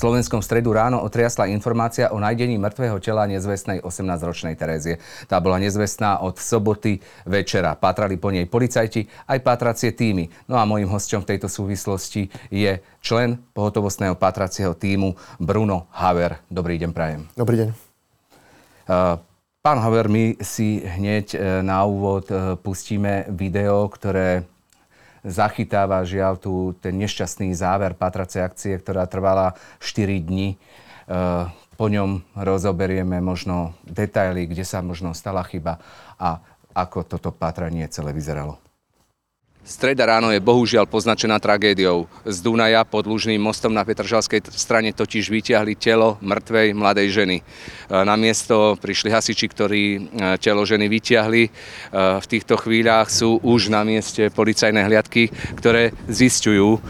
Slovenskom stredu ráno otriasla informácia o nájdení mŕtvého tela nezvestnej 18-ročnej Terézie. Tá bola nezvestná od soboty večera. Pátrali po nej policajti aj pátracie týmy. No a môjim hosťom v tejto súvislosti je člen pohotovostného pátracieho týmu Bruno Haver. Dobrý deň, prajem. Dobrý deň. Pán Haver, my si hneď e, na úvod e, pustíme video, ktoré zachytáva žiaľ tu ten nešťastný záver patracej akcie, ktorá trvala 4 dní. E, po ňom rozoberieme možno detaily, kde sa možno stala chyba a ako toto pátranie celé vyzeralo. Streda ráno je bohužiaľ poznačená tragédiou. Z Dunaja pod Lužným mostom na Petržalskej strane totiž vyťahli telo mŕtvej mladej ženy. E, na miesto prišli hasiči, ktorí e, telo ženy vyťahli. E, v týchto chvíľach sú už na mieste policajné hliadky, ktoré zistujú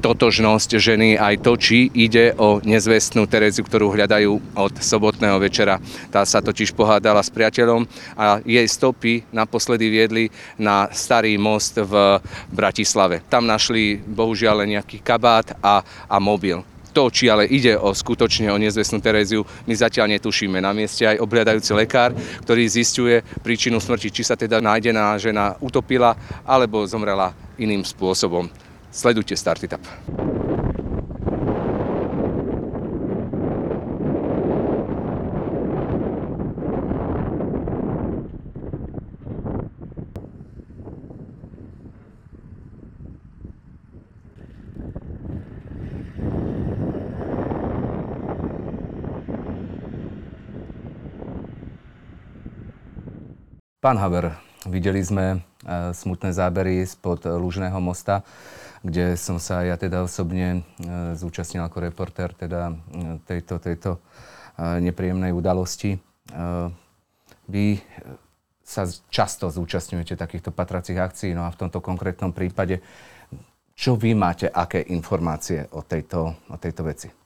totožnosť ženy aj to, či ide o nezvestnú Tereziu, ktorú hľadajú od sobotného večera. Tá sa totiž pohádala s priateľom a jej stopy naposledy viedli na starý most v Bratislave. Tam našli bohužiaľ len nejaký kabát a, a mobil. To, či ale ide o skutočne o nezvestnú Tereziu, my zatiaľ netušíme. Na mieste aj obhľadajúci lekár, ktorý zistuje príčinu smrti, či sa teda nájdená žena utopila alebo zomrela iným spôsobom. Sledujte Startup. Pán Haber, videli sme e, smutné zábery spod Lužného mosta, kde som sa ja teda osobne e, zúčastnil ako reportér teda e, tejto, tejto nepríjemnej udalosti. Vy sa často zúčastňujete takýchto patracích akcií, no a v tomto konkrétnom prípade, čo vy máte, aké informácie o tejto, o tejto veci?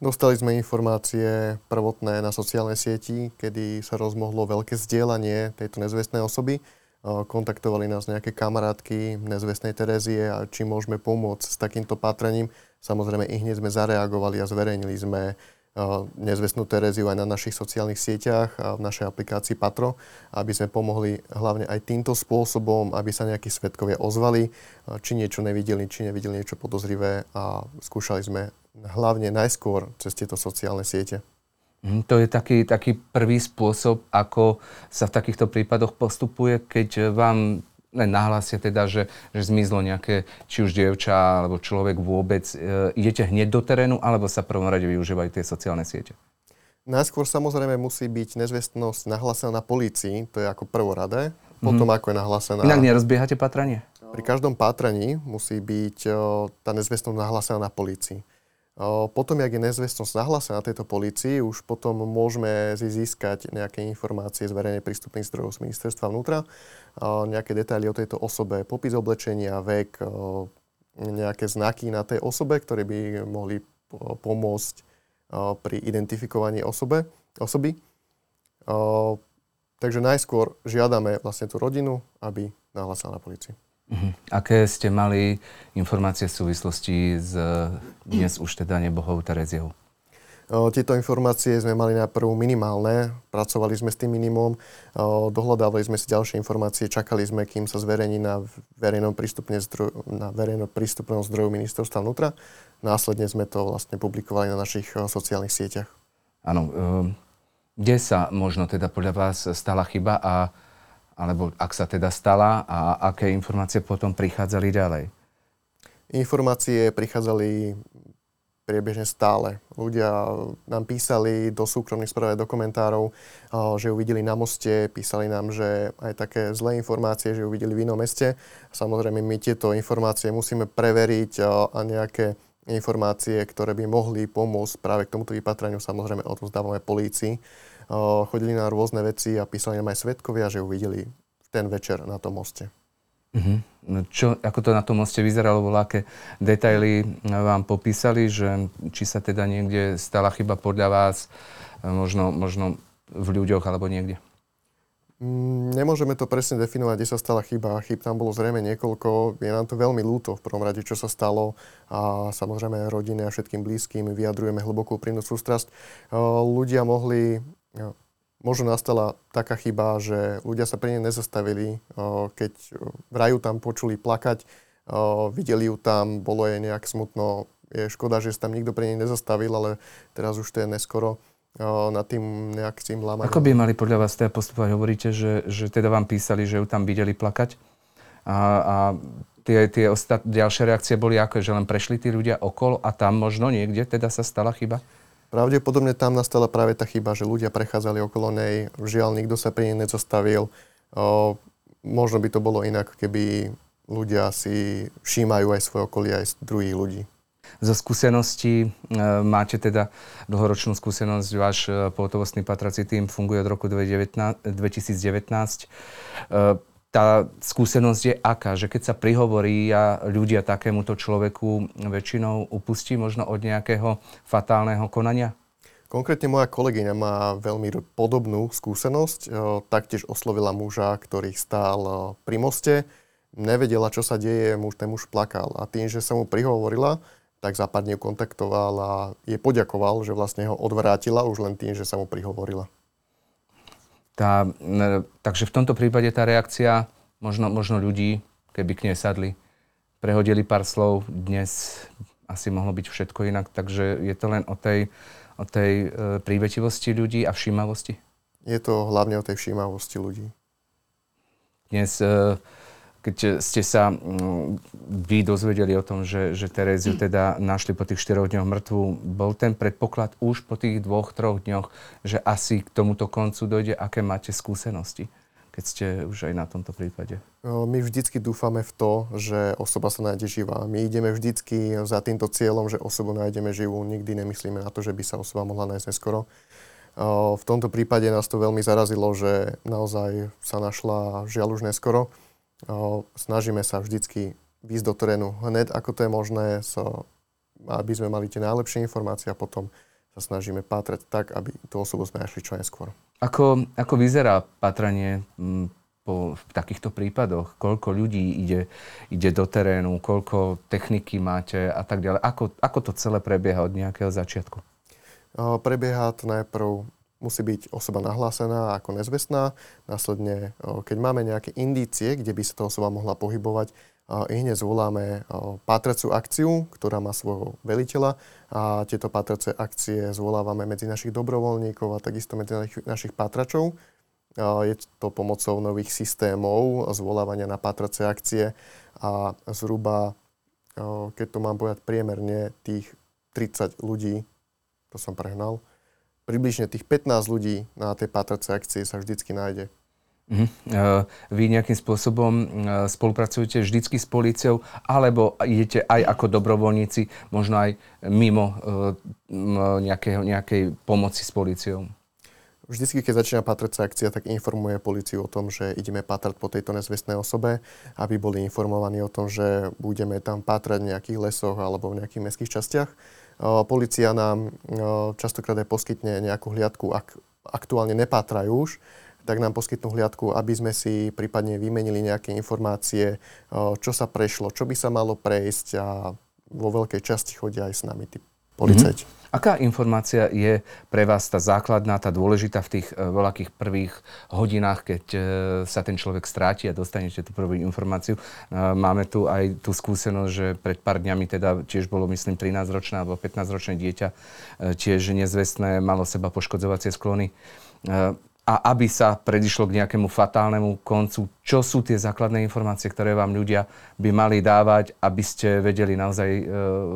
Dostali sme informácie prvotné na sociálnej sieti, kedy sa rozmohlo veľké zdieľanie tejto nezvestnej osoby. Kontaktovali nás nejaké kamarátky nezvestnej Terezie a či môžeme pomôcť s takýmto pátraním. Samozrejme, i hneď sme zareagovali a zverejnili sme nezvestnú Tereziu aj na našich sociálnych sieťach a v našej aplikácii Patro, aby sme pomohli hlavne aj týmto spôsobom, aby sa nejakí svetkovia ozvali, či niečo nevideli, či nevideli niečo podozrivé a skúšali sme hlavne najskôr cez tieto sociálne siete. Mm, to je taký, taký prvý spôsob, ako sa v takýchto prípadoch postupuje, keď vám nahlásia teda, že, že zmizlo nejaké, či už dievča alebo človek vôbec. E, idete hneď do terénu, alebo sa prvom rade využívajú tie sociálne siete? Najskôr samozrejme musí byť nezvestnosť nahlásená na polícii, to je ako prvoradé. Potom mm-hmm. ako je nahlásená... Inak nerozbiehate patranie? Pri každom pátraní musí byť tá nezvestnosť nahlásená na polícii. Potom, jak je nezvestnosť nahlásená tejto policii, už potom môžeme získať nejaké informácie z verejne prístupných zdrojov z ministerstva vnútra, nejaké detaily o tejto osobe, popis oblečenia, vek, nejaké znaky na tej osobe, ktoré by mohli pomôcť pri identifikovaní osobe, osoby. Takže najskôr žiadame vlastne tú rodinu, aby nahlásila na policii. Uh-huh. Aké ste mali informácie v súvislosti s dnes už teda nebohou Tereziou? Tieto informácie sme mali najprv minimálne, pracovali sme s tým minimum, dohľadávali sme si ďalšie informácie, čakali sme, kým sa zverejní na verejnom, zdroj, na verejnom prístupnom zdroju ministerstva vnútra. Následne sme to vlastne publikovali na našich sociálnych sieťach. Áno. Kde sa možno teda podľa vás stala chyba a alebo ak sa teda stala a aké informácie potom prichádzali ďalej? Informácie prichádzali priebežne stále. Ľudia nám písali do súkromných správ do komentárov, že ju videli na moste, písali nám, že aj také zlé informácie, že ju videli v inom meste. Samozrejme, my tieto informácie musíme preveriť a nejaké informácie, ktoré by mohli pomôcť práve k tomuto vypatraniu, samozrejme odovzdávame polícii chodili na rôzne veci a písali nám aj svetkovia, že ju videli ten večer na tom moste. Uh-huh. Čo, ako to na tom moste vyzeralo, bolo aké detaily vám popísali, že či sa teda niekde stala chyba podľa vás, možno, možno v ľuďoch alebo niekde? Mm, nemôžeme to presne definovať, kde sa stala chyba. Chyb tam bolo zrejme niekoľko. Je nám to veľmi ľúto v prvom rade, čo sa stalo. A samozrejme rodine a všetkým blízkym vyjadrujeme hlbokú prínu sústrasť. Ľudia mohli... Možno nastala taká chyba, že ľudia sa pri nej nezastavili. Keď v raju tam počuli plakať, videli ju tam, bolo jej nejak smutno. Je škoda, že sa tam nikto pri nej nezastavil, ale teraz už to je neskoro nad tým nejakým lámaním. Ako by mali podľa vás teda postupovať? Hovoríte, že, že teda vám písali, že ju tam videli plakať a, a tie, tie ostat, ďalšie reakcie boli ako, že len prešli tí ľudia okolo a tam možno niekde teda sa stala chyba? Pravdepodobne tam nastala práve tá chyba, že ľudia prechádzali okolo nej, žiaľ nikto sa pri nej nezastavil. O, možno by to bolo inak, keby ľudia si všímajú aj svoje okolie, aj druhých ľudí. Zo skúseností e, máte teda dlhoročnú skúsenosť, váš e, pohotovostný patrací tým funguje od roku 2019. E, tá skúsenosť je aká, že keď sa prihovorí a ľudia takémuto človeku väčšinou upustí možno od nejakého fatálneho konania? Konkrétne moja kolegyňa má veľmi podobnú skúsenosť. Taktiež oslovila muža, ktorý stál pri moste. Nevedela, čo sa deje, muž ten muž plakal. A tým, že sa mu prihovorila, tak západne kontaktoval a je poďakoval, že vlastne ho odvrátila už len tým, že sa mu prihovorila. Tá, takže v tomto prípade tá reakcia možno, možno ľudí, keby k nej sadli, prehodili pár slov, dnes asi mohlo byť všetko inak, takže je to len o tej, o tej e, prívetivosti ľudí a všímavosti? Je to hlavne o tej všímavosti ľudí. Dnes e, keď ste sa mm, vy dozvedeli o tom, že, že Tereziu teda našli po tých 4 dňoch mŕtvu, bol ten predpoklad už po tých dvoch, troch dňoch, že asi k tomuto koncu dojde? Aké máte skúsenosti, keď ste už aj na tomto prípade? My vždycky dúfame v to, že osoba sa nájde živá. My ideme vždycky za týmto cieľom, že osobu nájdeme živú. Nikdy nemyslíme na to, že by sa osoba mohla nájsť neskoro. V tomto prípade nás to veľmi zarazilo, že naozaj sa našla žiaľ už neskoro snažíme sa vždycky výjsť do terénu hned, ako to je možné, so, aby sme mali tie najlepšie informácie a potom sa snažíme pátrať tak, aby tú osobu sme našli čo najskôr. Ako, ako vyzerá patranie m, po v takýchto prípadoch? Koľko ľudí ide, ide do terénu, koľko techniky máte a tak ďalej? Ako, ako to celé prebieha od nejakého začiatku? Prebieha to najprv musí byť osoba nahlásená ako nezvestná. Následne, keď máme nejaké indície, kde by sa tá osoba mohla pohybovať, i hneď zvoláme pátraciu akciu, ktorá má svojho veliteľa a tieto pátrace akcie zvolávame medzi našich dobrovoľníkov a takisto medzi našich pátračov. Je to pomocou nových systémov zvolávania na pátrace akcie a zhruba, keď to mám povedať priemerne, tých 30 ľudí, to som prehnal, približne tých 15 ľudí na tej pátracej akcii sa vždycky nájde. Uh-huh. Vy nejakým spôsobom uh, spolupracujete vždycky s políciou, alebo idete aj ako dobrovoľníci, možno aj mimo uh, nejakého, nejakej pomoci s políciou? Vždycky, keď začína pátracia akcia, tak informuje policiu o tom, že ideme pátrať po tejto nezvestnej osobe, aby boli informovaní o tom, že budeme tam pátrať v nejakých lesoch alebo v nejakých mestských častiach Polícia nám častokrát aj poskytne nejakú hliadku, ak aktuálne nepátrajú už, tak nám poskytnú hliadku, aby sme si prípadne vymenili nejaké informácie, čo sa prešlo, čo by sa malo prejsť a vo veľkej časti chodia aj s nami tí policajti. Mm-hmm. Aká informácia je pre vás tá základná, tá dôležitá v tých uh, voľakých prvých hodinách, keď uh, sa ten človek stráti a dostanete tú prvú informáciu? Uh, máme tu aj tú skúsenosť, že pred pár dňami teda tiež bolo, myslím, 13-ročné alebo 15-ročné dieťa, tiež nezvestné, malo seba poškodzovacie sklony. A aby sa predišlo k nejakému fatálnemu koncu. Čo sú tie základné informácie, ktoré vám ľudia by mali dávať, aby ste vedeli naozaj e,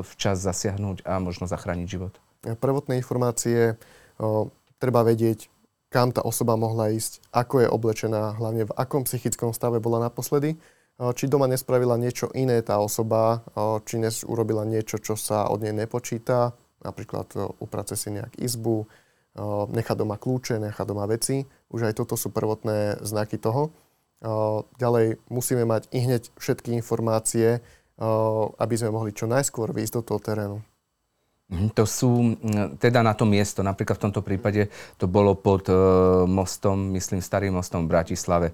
včas zasiahnuť a možno zachrániť život? Prvotné informácie o, treba vedieť, kam tá osoba mohla ísť, ako je oblečená, hlavne v akom psychickom stave bola naposledy, o, či doma nespravila niečo iné tá osoba, o, či urobila niečo, čo sa od nej nepočíta, napríklad uprace si nejak izbu, nechá doma kľúče, nechá doma veci. Už aj toto sú prvotné znaky toho. Ďalej musíme mať i hneď všetky informácie, aby sme mohli čo najskôr výjsť do toho terénu. Mhm, to sú teda na to miesto, napríklad v tomto prípade to bolo pod mostom, myslím starým mostom v Bratislave.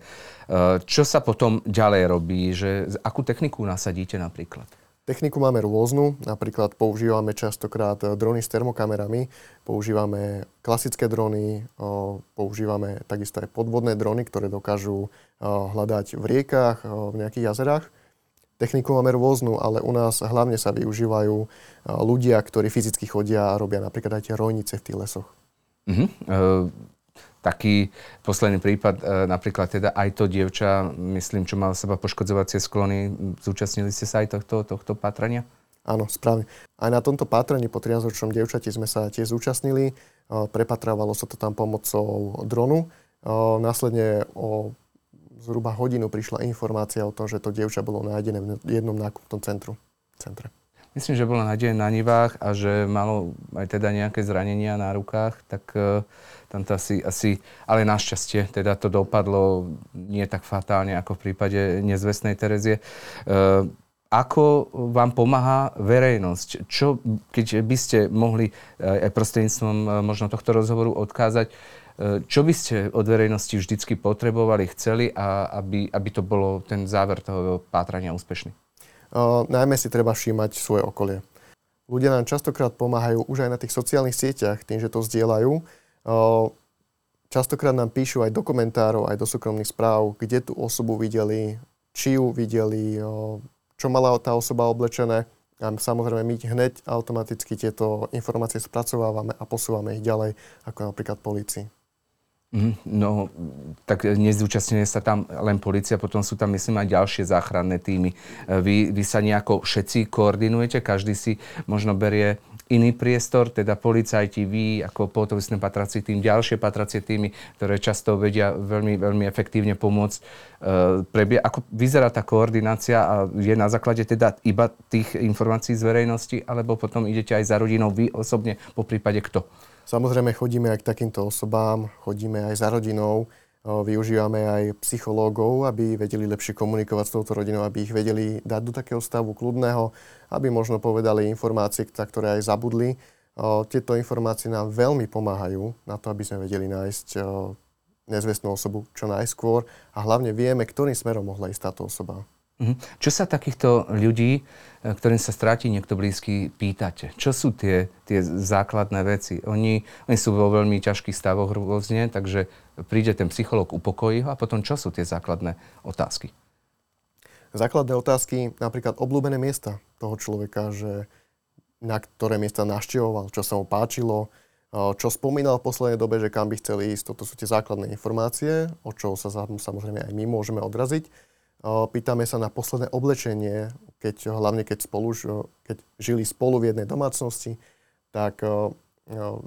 Čo sa potom ďalej robí? Že, akú techniku nasadíte napríklad? Techniku máme rôznu, napríklad používame častokrát drony s termokamerami, používame klasické drony, používame takisto aj podvodné drony, ktoré dokážu hľadať v riekach, v nejakých jazerách. Techniku máme rôznu, ale u nás hlavne sa využívajú ľudia, ktorí fyzicky chodia a robia napríklad aj tie rojnice v tých lesoch. Uh-huh. E, taký posledný prípad, e, napríklad teda aj to dievča, myslím, čo mal seba poškodzovacie sklony, zúčastnili ste sa aj tohto, tohto pátrania? Áno, správne. Aj na tomto pátraní po 13-ročnom dievčati sme sa tiež zúčastnili. Prepatravalo sa to tam pomocou dronu. Následne o zhruba hodinu prišla informácia o tom, že to dievča bolo nájdené v jednom nákupnom centru, centre. Myslím, že bolo nájdené na nivách a že malo aj teda nejaké zranenia na rukách, tak uh, tam to asi, asi, ale našťastie teda to dopadlo nie tak fatálne ako v prípade nezvestnej Terezie. Uh, ako vám pomáha verejnosť? Čo, keď by ste mohli aj prostredníctvom možno tohto rozhovoru odkázať, čo by ste od verejnosti vždycky potrebovali, chceli, a aby, aby to bolo ten záver toho pátrania úspešný? Najmä si treba všímať svoje okolie. Ľudia nám častokrát pomáhajú už aj na tých sociálnych sieťach, tým, že to zdieľajú. Častokrát nám píšu aj do komentárov, aj do súkromných správ, kde tú osobu videli, či ju videli, čo mala tá osoba oblečené. A samozrejme my hneď automaticky tieto informácie spracovávame a posúvame ich ďalej, ako napríklad policii. Mhm, no, tak nezúčastňuje sa tam len policia, potom sú tam, myslím, aj ďalšie záchranné týmy. E, vy, vy sa nejako všetci koordinujete, každý si možno berie iný priestor, teda policajti, vy ako pohotovostný patrací tým, ďalšie patracie týmy, ktoré často vedia veľmi, veľmi efektívne pomôcť. E, prebie, ako vyzerá tá koordinácia a je na základe teda iba tých informácií z verejnosti, alebo potom idete aj za rodinou vy osobne, po prípade kto? Samozrejme chodíme aj k takýmto osobám, chodíme aj za rodinou, využívame aj psychológov, aby vedeli lepšie komunikovať s touto rodinou, aby ich vedeli dať do takého stavu kľudného, aby možno povedali informácie, ktoré aj zabudli. Tieto informácie nám veľmi pomáhajú na to, aby sme vedeli nájsť nezvestnú osobu čo najskôr a hlavne vieme, ktorým smerom mohla ísť táto osoba. Mhm. Čo sa takýchto ľudí, e, ktorým sa stráti niekto blízky, pýtate? Čo sú tie, tie základné veci? Oni, oni sú vo veľmi ťažkých stavoch rôzne, takže príde ten psychológ, upokojí ho a potom čo sú tie základné otázky? Základné otázky, napríklad obľúbené miesta toho človeka, že na ktoré miesta navštevoval, čo sa mu páčilo, e, čo spomínal v poslednej dobe, že kam by chceli ísť. Toto sú tie základné informácie, o čo sa samozrejme aj my môžeme odraziť. Pýtame sa na posledné oblečenie, keď, hlavne keď, spolu, keď žili spolu v jednej domácnosti, tak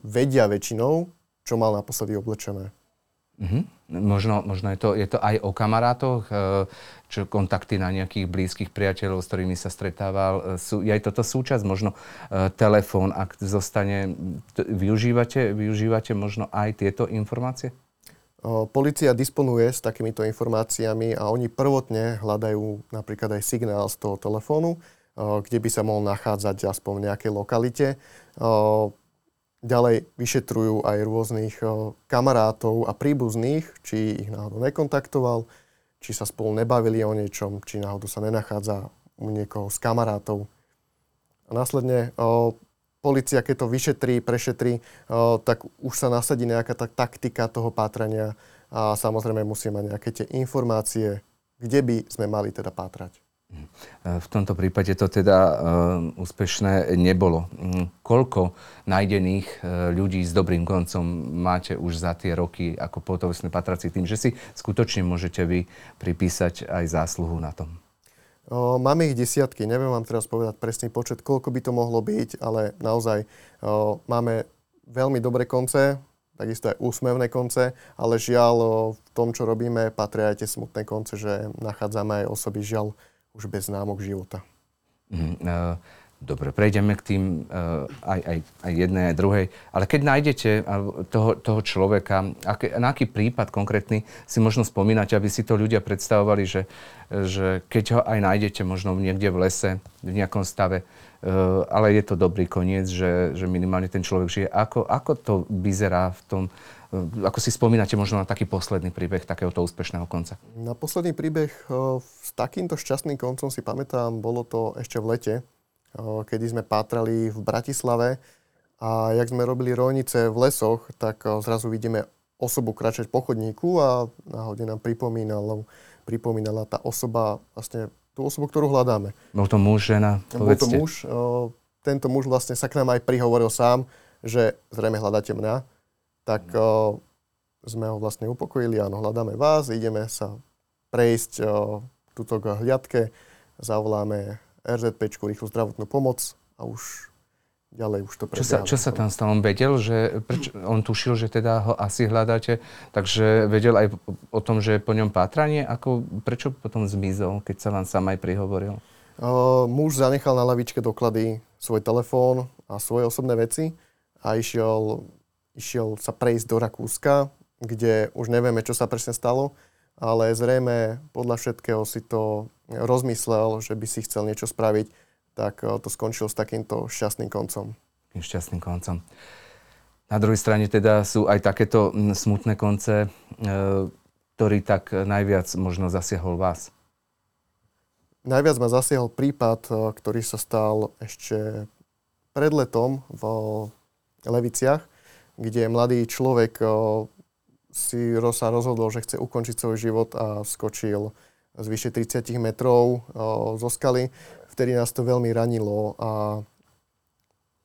vedia väčšinou, čo mal naposledy oblečené. Mm-hmm. Možno, možno je, to, je to aj o kamarátoch, e, čo kontakty na nejakých blízkych priateľov, s ktorými sa stretával. E, sú, aj toto súčasť, možno e, telefón, ak zostane, využívate, využívate možno aj tieto informácie? Polícia disponuje s takýmito informáciami a oni prvotne hľadajú napríklad aj signál z toho telefónu, kde by sa mohol nachádzať aspoň v nejakej lokalite. Ďalej vyšetrujú aj rôznych kamarátov a príbuzných, či ich náhodou nekontaktoval, či sa spolu nebavili o niečom, či náhodou sa nenachádza u niekoho z kamarátov. A následne policia, keď to vyšetrí, prešetrí, tak už sa nasadí nejaká tá taktika toho pátrania a samozrejme musí mať nejaké tie informácie, kde by sme mali teda pátrať. Mhm. V tomto prípade to teda uh, úspešné nebolo. Mhm. Koľko nájdených uh, ľudí s dobrým koncom máte už za tie roky ako pohotovostné patrací tým, že si skutočne môžete vy pripísať aj zásluhu na tom? O, máme ich desiatky, neviem vám teraz povedať presný počet, koľko by to mohlo byť, ale naozaj máme veľmi dobré konce, takisto aj úsmevné konce, ale žiaľ v tom, čo robíme, patria aj tie smutné konce, že nachádzame aj osoby žiaľ už bez známok života. Mm, uh... Dobre, prejdeme k tým uh, aj, aj, aj jednej, aj druhej. Ale keď nájdete toho, toho človeka, aké, na aký prípad konkrétny si možno spomínate, aby si to ľudia predstavovali, že, že keď ho aj nájdete možno niekde v lese, v nejakom stave, ale je to dobrý koniec, že, že minimálne ten človek žije. Ako, ako to vyzerá v tom, e, ako si spomínate možno na taký posledný príbeh takéhoto úspešného konca? Na posledný príbeh s takýmto šťastným koncom si pamätám, bolo to ešte v lete, kedy sme pátrali v Bratislave a jak sme robili rojnice v lesoch, tak zrazu vidíme osobu kračať po chodníku a náhodne nám pripomínala, pripomínala tá osoba, vlastne tú osobu, ktorú hľadáme. Bol to muž, žena? Bol to muž. Tento muž vlastne sa k nám aj prihovoril sám, že zrejme hľadáte mňa. Tak sme ho vlastne upokojili, áno, hľadáme vás, ideme sa prejsť túto k hliadke, zavoláme RZP, rýchlu zdravotnú pomoc a už ďalej už to čo sa, čo sa tam stalo? On vedel, že preč, on tušil, že teda ho asi hľadáte, takže vedel aj o tom, že po ňom pátranie? Ako, prečo potom zmizol, keď sa vám sám aj prihovoril? Uh, muž zanechal na lavičke doklady svoj telefón a svoje osobné veci a išiel, išiel sa prejsť do Rakúska, kde už nevieme, čo sa presne stalo, ale zrejme podľa všetkého si to rozmyslel, že by si chcel niečo spraviť tak eh, to skončilo s takýmto šťastným koncom. Šťastným koncom. Na druhej strane teda sú aj takéto hm, smutné konce, eh, ktorý tak najviac možno zasiahol vás. Najviac ma zasiahol prípad, eh, ktorý sa stal ešte pred letom v Leviciach, kde mladý človek si sa rozhodol, že chce ukončiť svoj život a skočil z vyše 30 metrov zo skaly vtedy nás to veľmi ranilo a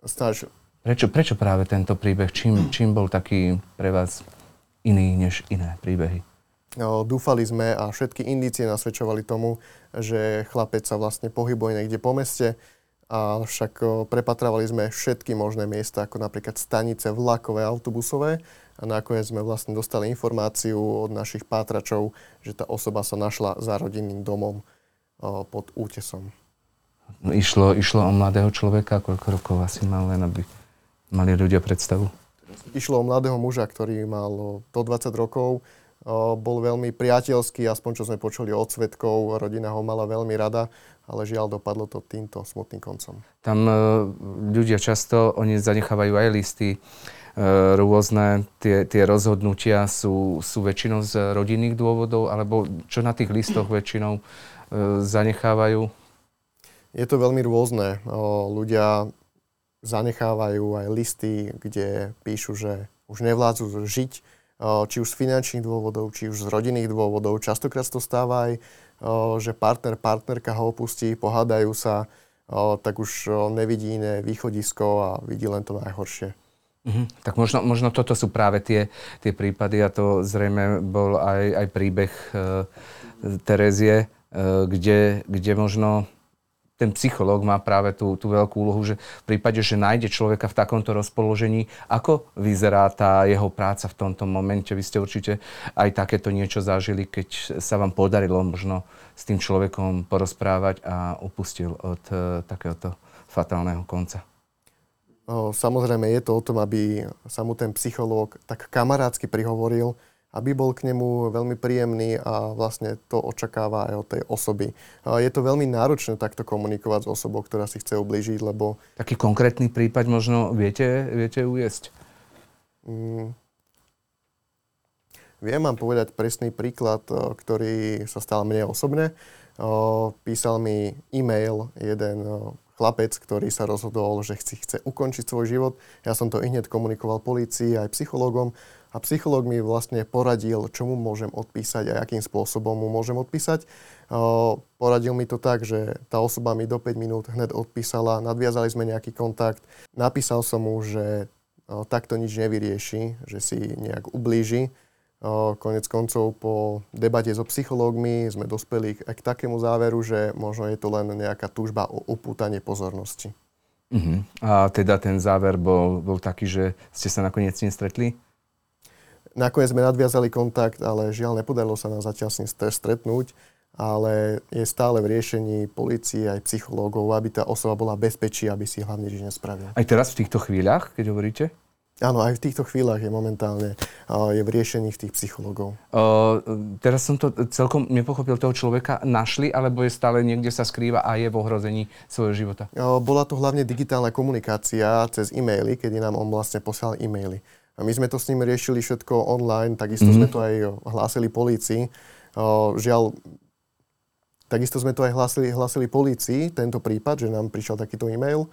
snaž... Prečo, prečo práve tento príbeh? Čím, čím bol taký pre vás iný než iné príbehy? No, dúfali sme a všetky indície nasvedčovali tomu, že chlapec sa vlastne pohybuje niekde po meste, a však prepatravali sme všetky možné miesta, ako napríklad stanice vlakové, autobusové a nakoniec sme vlastne dostali informáciu od našich pátračov, že tá osoba sa našla za rodinným domom pod útesom. No, išlo, išlo o mladého človeka, koľko rokov asi mal, len aby mali ľudia predstavu? Išlo o mladého muža, ktorý mal do 20 rokov, bol veľmi priateľský, aspoň čo sme počuli od svetkov, rodina ho mala veľmi rada, ale žiaľ dopadlo to týmto smutným koncom. Tam e, ľudia často, oni zanechávajú aj listy, rôzne tie, tie rozhodnutia sú, sú väčšinou z rodinných dôvodov, alebo čo na tých listoch väčšinou e, zanechávajú? Je to veľmi rôzne. Ľudia zanechávajú aj listy, kde píšu, že už nevládzu žiť, či už z finančných dôvodov, či už z rodinných dôvodov. Častokrát to stáva aj, že partner, partnerka ho opustí, pohádajú sa, tak už nevidí iné východisko a vidí len to najhoršie. Mhm. Tak možno, možno toto sú práve tie, tie prípady a to zrejme bol aj, aj príbeh e, Terezie, e, kde, kde možno ten psychológ má práve tú, tú veľkú úlohu, že v prípade, že nájde človeka v takomto rozpoložení, ako vyzerá tá jeho práca v tomto momente. Vy ste určite aj takéto niečo zažili, keď sa vám podarilo možno s tým človekom porozprávať a upustil od uh, takéhoto fatálneho konca. Samozrejme je to o tom, aby sa mu ten psychológ tak kamarádsky prihovoril, aby bol k nemu veľmi príjemný a vlastne to očakáva aj od tej osoby. Je to veľmi náročné takto komunikovať s osobou, ktorá si chce ublížiť, lebo... Taký konkrétny prípad možno viete, viete ujesť? Mm. Viem vám povedať presný príklad, ktorý sa stal mne osobne. Písal mi e-mail jeden chlapec, ktorý sa rozhodol, že chce, chce ukončiť svoj život. Ja som to hneď komunikoval policii aj psychológom a psychológ mi vlastne poradil, čo mu môžem odpísať a akým spôsobom mu môžem odpísať. Poradil mi to tak, že tá osoba mi do 5 minút hneď odpísala, nadviazali sme nejaký kontakt. Napísal som mu, že takto nič nevyrieši, že si nejak ublíži. Konec koncov po debate so psychológmi sme dospeli k takému záveru, že možno je to len nejaká túžba o upútanie pozornosti. Uh-huh. A teda ten záver bol, bol taký, že ste sa nakoniec nestretli? Nakoniec sme nadviazali kontakt, ale žiaľ nepodarilo sa nám zatiaľ s ním stretnúť, ale je stále v riešení policie aj psychológov, aby tá osoba bola bezpečí, aby si hlavne nič nespravil. Aj teraz v týchto chvíľach, keď hovoríte? Áno, aj v týchto chvíľach je momentálne je v riešení tých psychológov. Uh, teraz som to celkom nepochopil toho človeka. Našli, alebo je stále niekde sa skrýva a je v ohrození svojho života? Uh, bola to hlavne digitálna komunikácia cez e-maily, kedy nám on vlastne poslal e-maily. A my sme to s ním riešili všetko online, takisto mm-hmm. sme to aj hlásili polícii. Uh, žiaľ, takisto sme to aj hlásili, hlásili polícii, tento prípad, že nám prišiel takýto e-mail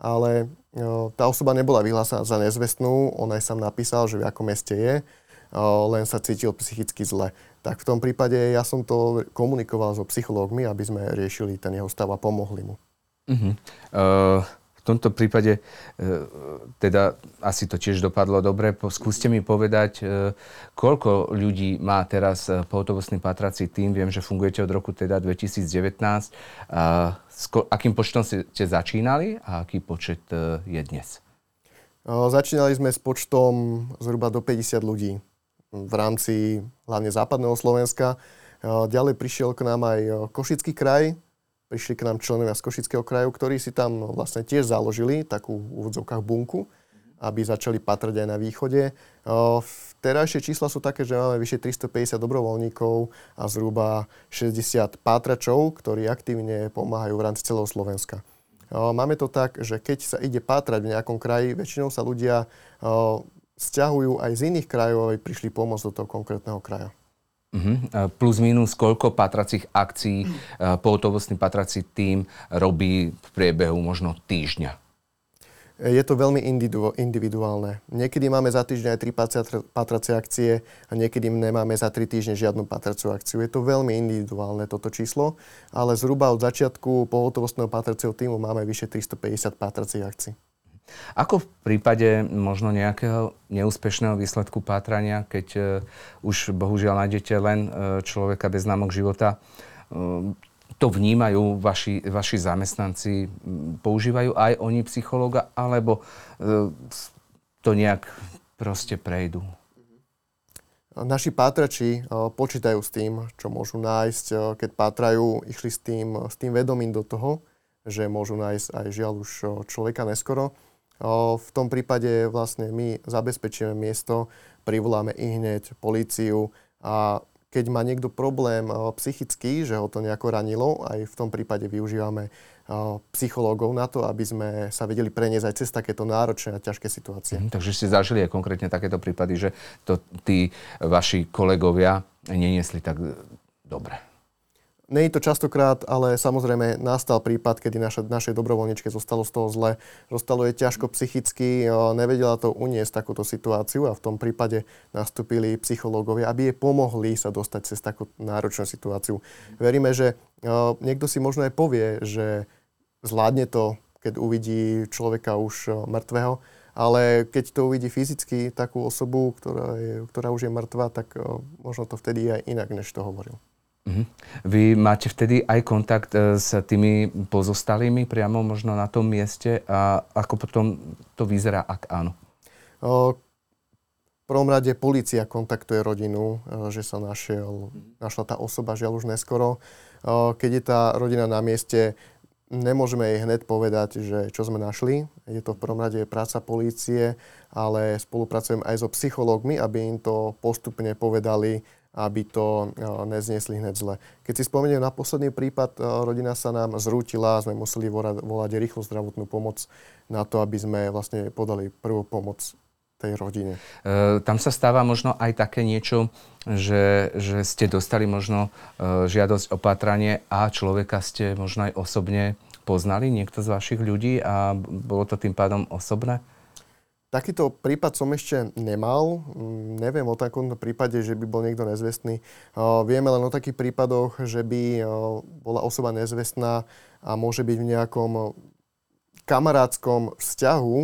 ale tá osoba nebola vyhlásená za nezvestnú, on aj sám napísal, že v akom meste je, len sa cítil psychicky zle. Tak v tom prípade ja som to komunikoval so psychológmi, aby sme riešili ten jeho stav a pomohli mu. Uh-huh. Uh, v tomto prípade, e, teda asi to tiež dopadlo dobre. Skúste mi povedať, e, koľko ľudí má teraz e, pohotovostný patrací tým. Viem, že fungujete od roku teda 2019. S akým počtom ste začínali a aký počet je dnes? Začínali sme s počtom zhruba do 50 ľudí v rámci hlavne západného Slovenska. Ďalej prišiel k nám aj Košický kraj, prišli k nám členovia z Košického kraju, ktorí si tam vlastne tiež založili takú v úvodzovkách bunku, aby začali patrať aj na východe. Terajšie čísla sú také, že máme vyše 350 dobrovoľníkov a zhruba 60 pátračov, ktorí aktívne pomáhajú v rámci celého Slovenska. Máme to tak, že keď sa ide pátrať v nejakom kraji, väčšinou sa ľudia stiahujú aj z iných krajov, aby prišli pomôcť do toho konkrétneho kraja. Uh-huh. Plus minus koľko patracích akcií uh, pohotovostný patrací tým robí v priebehu možno týždňa? Je to veľmi individuálne. Niekedy máme za týždeň aj tri patracie akcie a niekedy nemáme za tri týždne žiadnu patraciu akciu. Je to veľmi individuálne toto číslo, ale zhruba od začiatku pohotovostného patracieho týmu máme vyše 350 patracích akcií. Ako v prípade možno nejakého neúspešného výsledku pátrania, keď uh, už bohužiaľ nájdete len uh, človeka bez známok života, uh, to vnímajú vaši, vaši zamestnanci, používajú aj oni psychológa, alebo to nejak proste prejdú? Naši pátrači počítajú s tým, čo môžu nájsť, keď pátrajú, išli s tým, s tým vedomím do toho, že môžu nájsť aj žiaľ už človeka neskoro v tom prípade vlastne my zabezpečíme miesto, privoláme i hneď políciu a keď má niekto problém psychický, že ho to nejako ranilo, aj v tom prípade využívame psychológov na to, aby sme sa vedeli preniesť aj cez takéto náročné a ťažké situácie. Mm, takže ste zažili aj konkrétne takéto prípady, že to tí vaši kolegovia neniesli tak dobre. Nie je to častokrát, ale samozrejme nastal prípad, kedy naša, našej dobrovoľničke zostalo z toho zle. Zostalo je ťažko psychicky, nevedela to uniesť takúto situáciu a v tom prípade nastúpili psychológovia, aby jej pomohli sa dostať cez takú náročnú situáciu. Veríme, že niekto si možno aj povie, že zvládne to, keď uvidí človeka už mŕtvého, ale keď to uvidí fyzicky takú osobu, ktorá, je, ktorá už je mŕtva, tak možno to vtedy aj inak, než to hovoril. Uh-huh. Vy máte vtedy aj kontakt e, s tými pozostalými priamo možno na tom mieste a ako potom to vyzerá, ak áno? O, v prvom rade policia kontaktuje rodinu, e, že sa našiel, našla tá osoba, žiaľ už neskoro. Keď je tá rodina na mieste, nemôžeme jej hneď povedať, že čo sme našli. Je to v prvom rade práca polície, ale spolupracujem aj so psychológmi, aby im to postupne povedali, aby to eh, nezniesli hneď zle. Keď si spomeniem na posledný prípad, eh, rodina sa nám zrútila, sme museli volať, volať rýchlo zdravotnú pomoc na to, aby sme vlastne podali prvú pomoc tej rodine. E, tam sa stáva možno aj také niečo, že, že ste dostali možno e, žiadosť o a človeka ste možno aj osobne poznali, niekto z vašich ľudí a bolo to tým pádom osobné? Takýto prípad som ešte nemal. Mm, neviem o takomto prípade, že by bol niekto nezvestný. Vieme len o takých prípadoch, že by bola osoba nezvestná a môže byť v nejakom kamarátskom vzťahu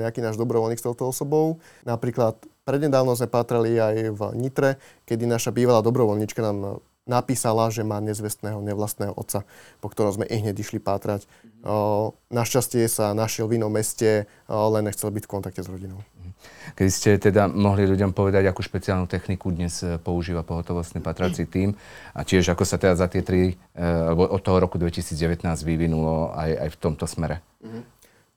nejaký náš dobrovoľník s touto osobou. Napríklad prednedávno sme patrali aj v Nitre, kedy naša bývalá dobrovoľníčka nám napísala, že má nezvestného nevlastného otca, po ktorom sme i hneď išli pátrať. O, našťastie sa našiel v inom meste, o, len nechcel byť v kontakte s rodinou. Keď ste teda mohli ľuďom povedať, akú špeciálnu techniku dnes e, používa pohotovostný patrací tým a tiež ako sa teda za tie tri, e, alebo od toho roku 2019 vyvinulo aj, aj v tomto smere? Mm-hmm.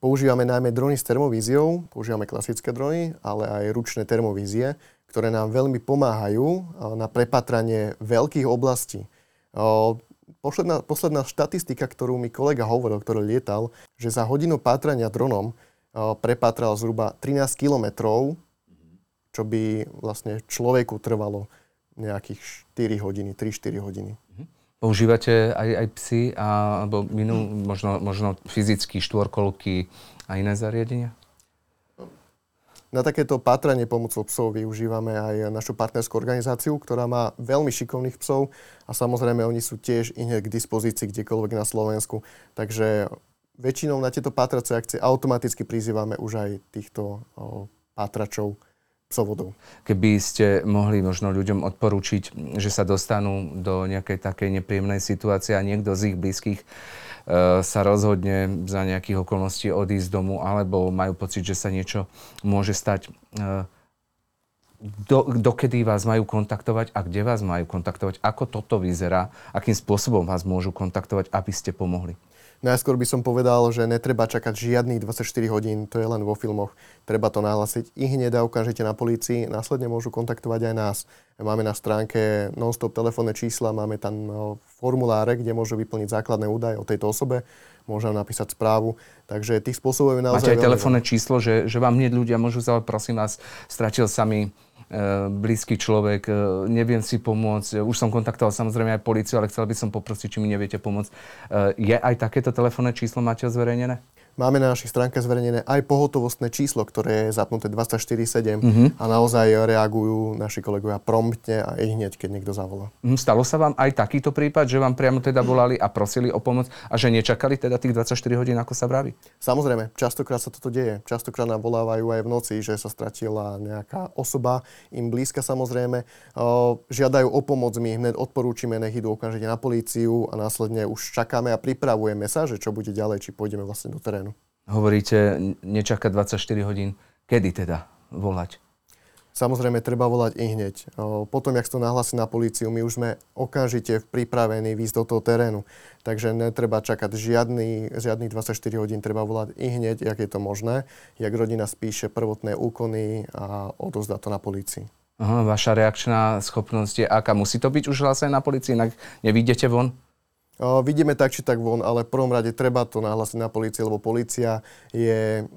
Používame najmä drony s termovíziou, používame klasické drony, ale aj ručné termovízie, ktoré nám veľmi pomáhajú na prepatranie veľkých oblastí. Posledná, posledná štatistika, ktorú mi kolega hovoril, ktorý lietal, že za hodinu pátrania dronom prepátral zhruba 13 kilometrov, čo by vlastne človeku trvalo nejakých 4 hodiny, 3-4 hodiny. Používate aj, aj psy alebo minú, možno, možno fyzicky štvorkolky a iné zariadenia? Na takéto pátranie pomocou psov využívame aj našu partnerskú organizáciu, ktorá má veľmi šikovných psov a samozrejme oni sú tiež iné k dispozícii kdekoľvek na Slovensku. Takže väčšinou na tieto pátracie akcie automaticky prizývame už aj týchto pátračov psovodov. Keby ste mohli možno ľuďom odporúčiť, že sa dostanú do nejakej takej nepríjemnej situácie a niekto z ich blízkych sa rozhodne za nejakých okolností odísť z domu, alebo majú pocit, že sa niečo môže stať. E, do, dokedy vás majú kontaktovať a kde vás majú kontaktovať? Ako toto vyzerá? Akým spôsobom vás môžu kontaktovať, aby ste pomohli? Najskôr by som povedal, že netreba čakať žiadnych 24 hodín, to je len vo filmoch. Treba to nahlásiť i hneď a okamžite na policii. Následne môžu kontaktovať aj nás. Máme na stránke non-stop telefónne čísla, máme tam no, formuláre, kde môžu vyplniť základné údaje o tejto osobe, môžem napísať správu. Takže tých spôsobov je naozaj... Máte aj telefónne číslo, že, že vám hneď ľudia môžu zavolať, prosím vás, stratil sa mi blízky človek, e, neviem si pomôcť. Už som kontaktoval samozrejme aj policiu, ale chcel by som poprosiť, či mi neviete pomôcť. E, je aj takéto telefónne číslo máte zverejnené? Máme na našich stránkach zverejnené aj pohotovostné číslo, ktoré je zapnuté 24-7 uh-huh. a naozaj reagujú naši kolegovia promptne a i hneď, keď niekto zavolá. Uh-huh. Stalo sa vám aj takýto prípad, že vám priamo teda volali a prosili o pomoc a že nečakali teda tých 24 hodín, ako sa vraví? Samozrejme, častokrát sa toto deje. Častokrát nám volávajú aj v noci, že sa stratila nejaká osoba, im blízka samozrejme. Žiadajú o pomoc, my hneď odporúčime, nech idú okamžite na políciu a následne už čakáme a pripravujeme sa, že čo bude ďalej, či pôjdeme vlastne do terénu. Hovoríte, nečaká 24 hodín. Kedy teda volať? Samozrejme, treba volať i hneď. Potom, jak to nahlási na políciu, my už sme okamžite pripravení výjsť do toho terénu. Takže netreba čakať žiadny, žiadnych 24 hodín, treba volať i hneď, jak je to možné, jak rodina spíše prvotné úkony a odozdá to na polícii. Aha, vaša reakčná schopnosť je aká? Musí to byť už hlásené na polícii, inak nevídete von? Vidíme tak či tak von, ale v prvom rade treba to nahlásiť na polícii, lebo polícia je,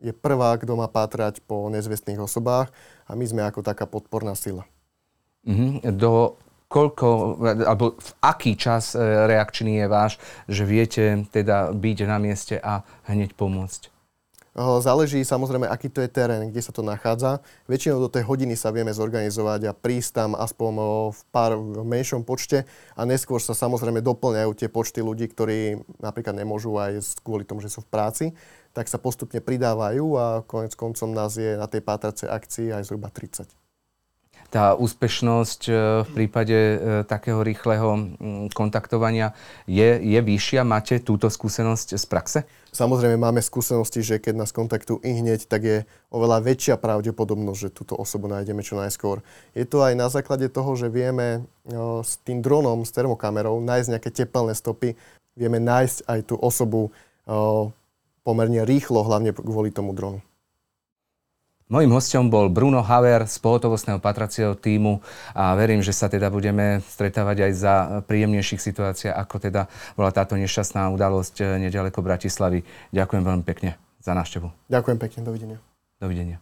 je prvá, kto má pátrať po nezvestných osobách a my sme ako taká podporná sila. Mm-hmm. Do koľko, alebo v aký čas e, reakčný je váš, že viete teda byť na mieste a hneď pomôcť? Záleží samozrejme, aký to je terén, kde sa to nachádza. Väčšinou do tej hodiny sa vieme zorganizovať a prísť tam aspoň v pár v menšom počte. A neskôr sa samozrejme doplňajú tie počty ľudí, ktorí napríklad nemôžu aj kvôli tomu, že sú v práci, tak sa postupne pridávajú a konec koncom nás je na tej pátracej akcii aj zhruba 30 tá úspešnosť e, v prípade e, takého rýchleho kontaktovania je, je vyššia? Máte túto skúsenosť z praxe? Samozrejme máme skúsenosti, že keď nás kontaktujú i hneď, tak je oveľa väčšia pravdepodobnosť, že túto osobu nájdeme čo najskôr. Je to aj na základe toho, že vieme e, s tým dronom, s termokamerou nájsť nejaké tepelné stopy, vieme nájsť aj tú osobu pomerne rýchlo, hlavne kvôli tomu dronu. Mojím hostom bol Bruno Haver z pohotovostného patracieho týmu a verím, že sa teda budeme stretávať aj za príjemnejších situáciách, ako teda bola táto nešťastná udalosť eh, nedaleko Bratislavy. Ďakujem veľmi pekne za návštevu. Ďakujem pekne, dovidenia. Dovidenia.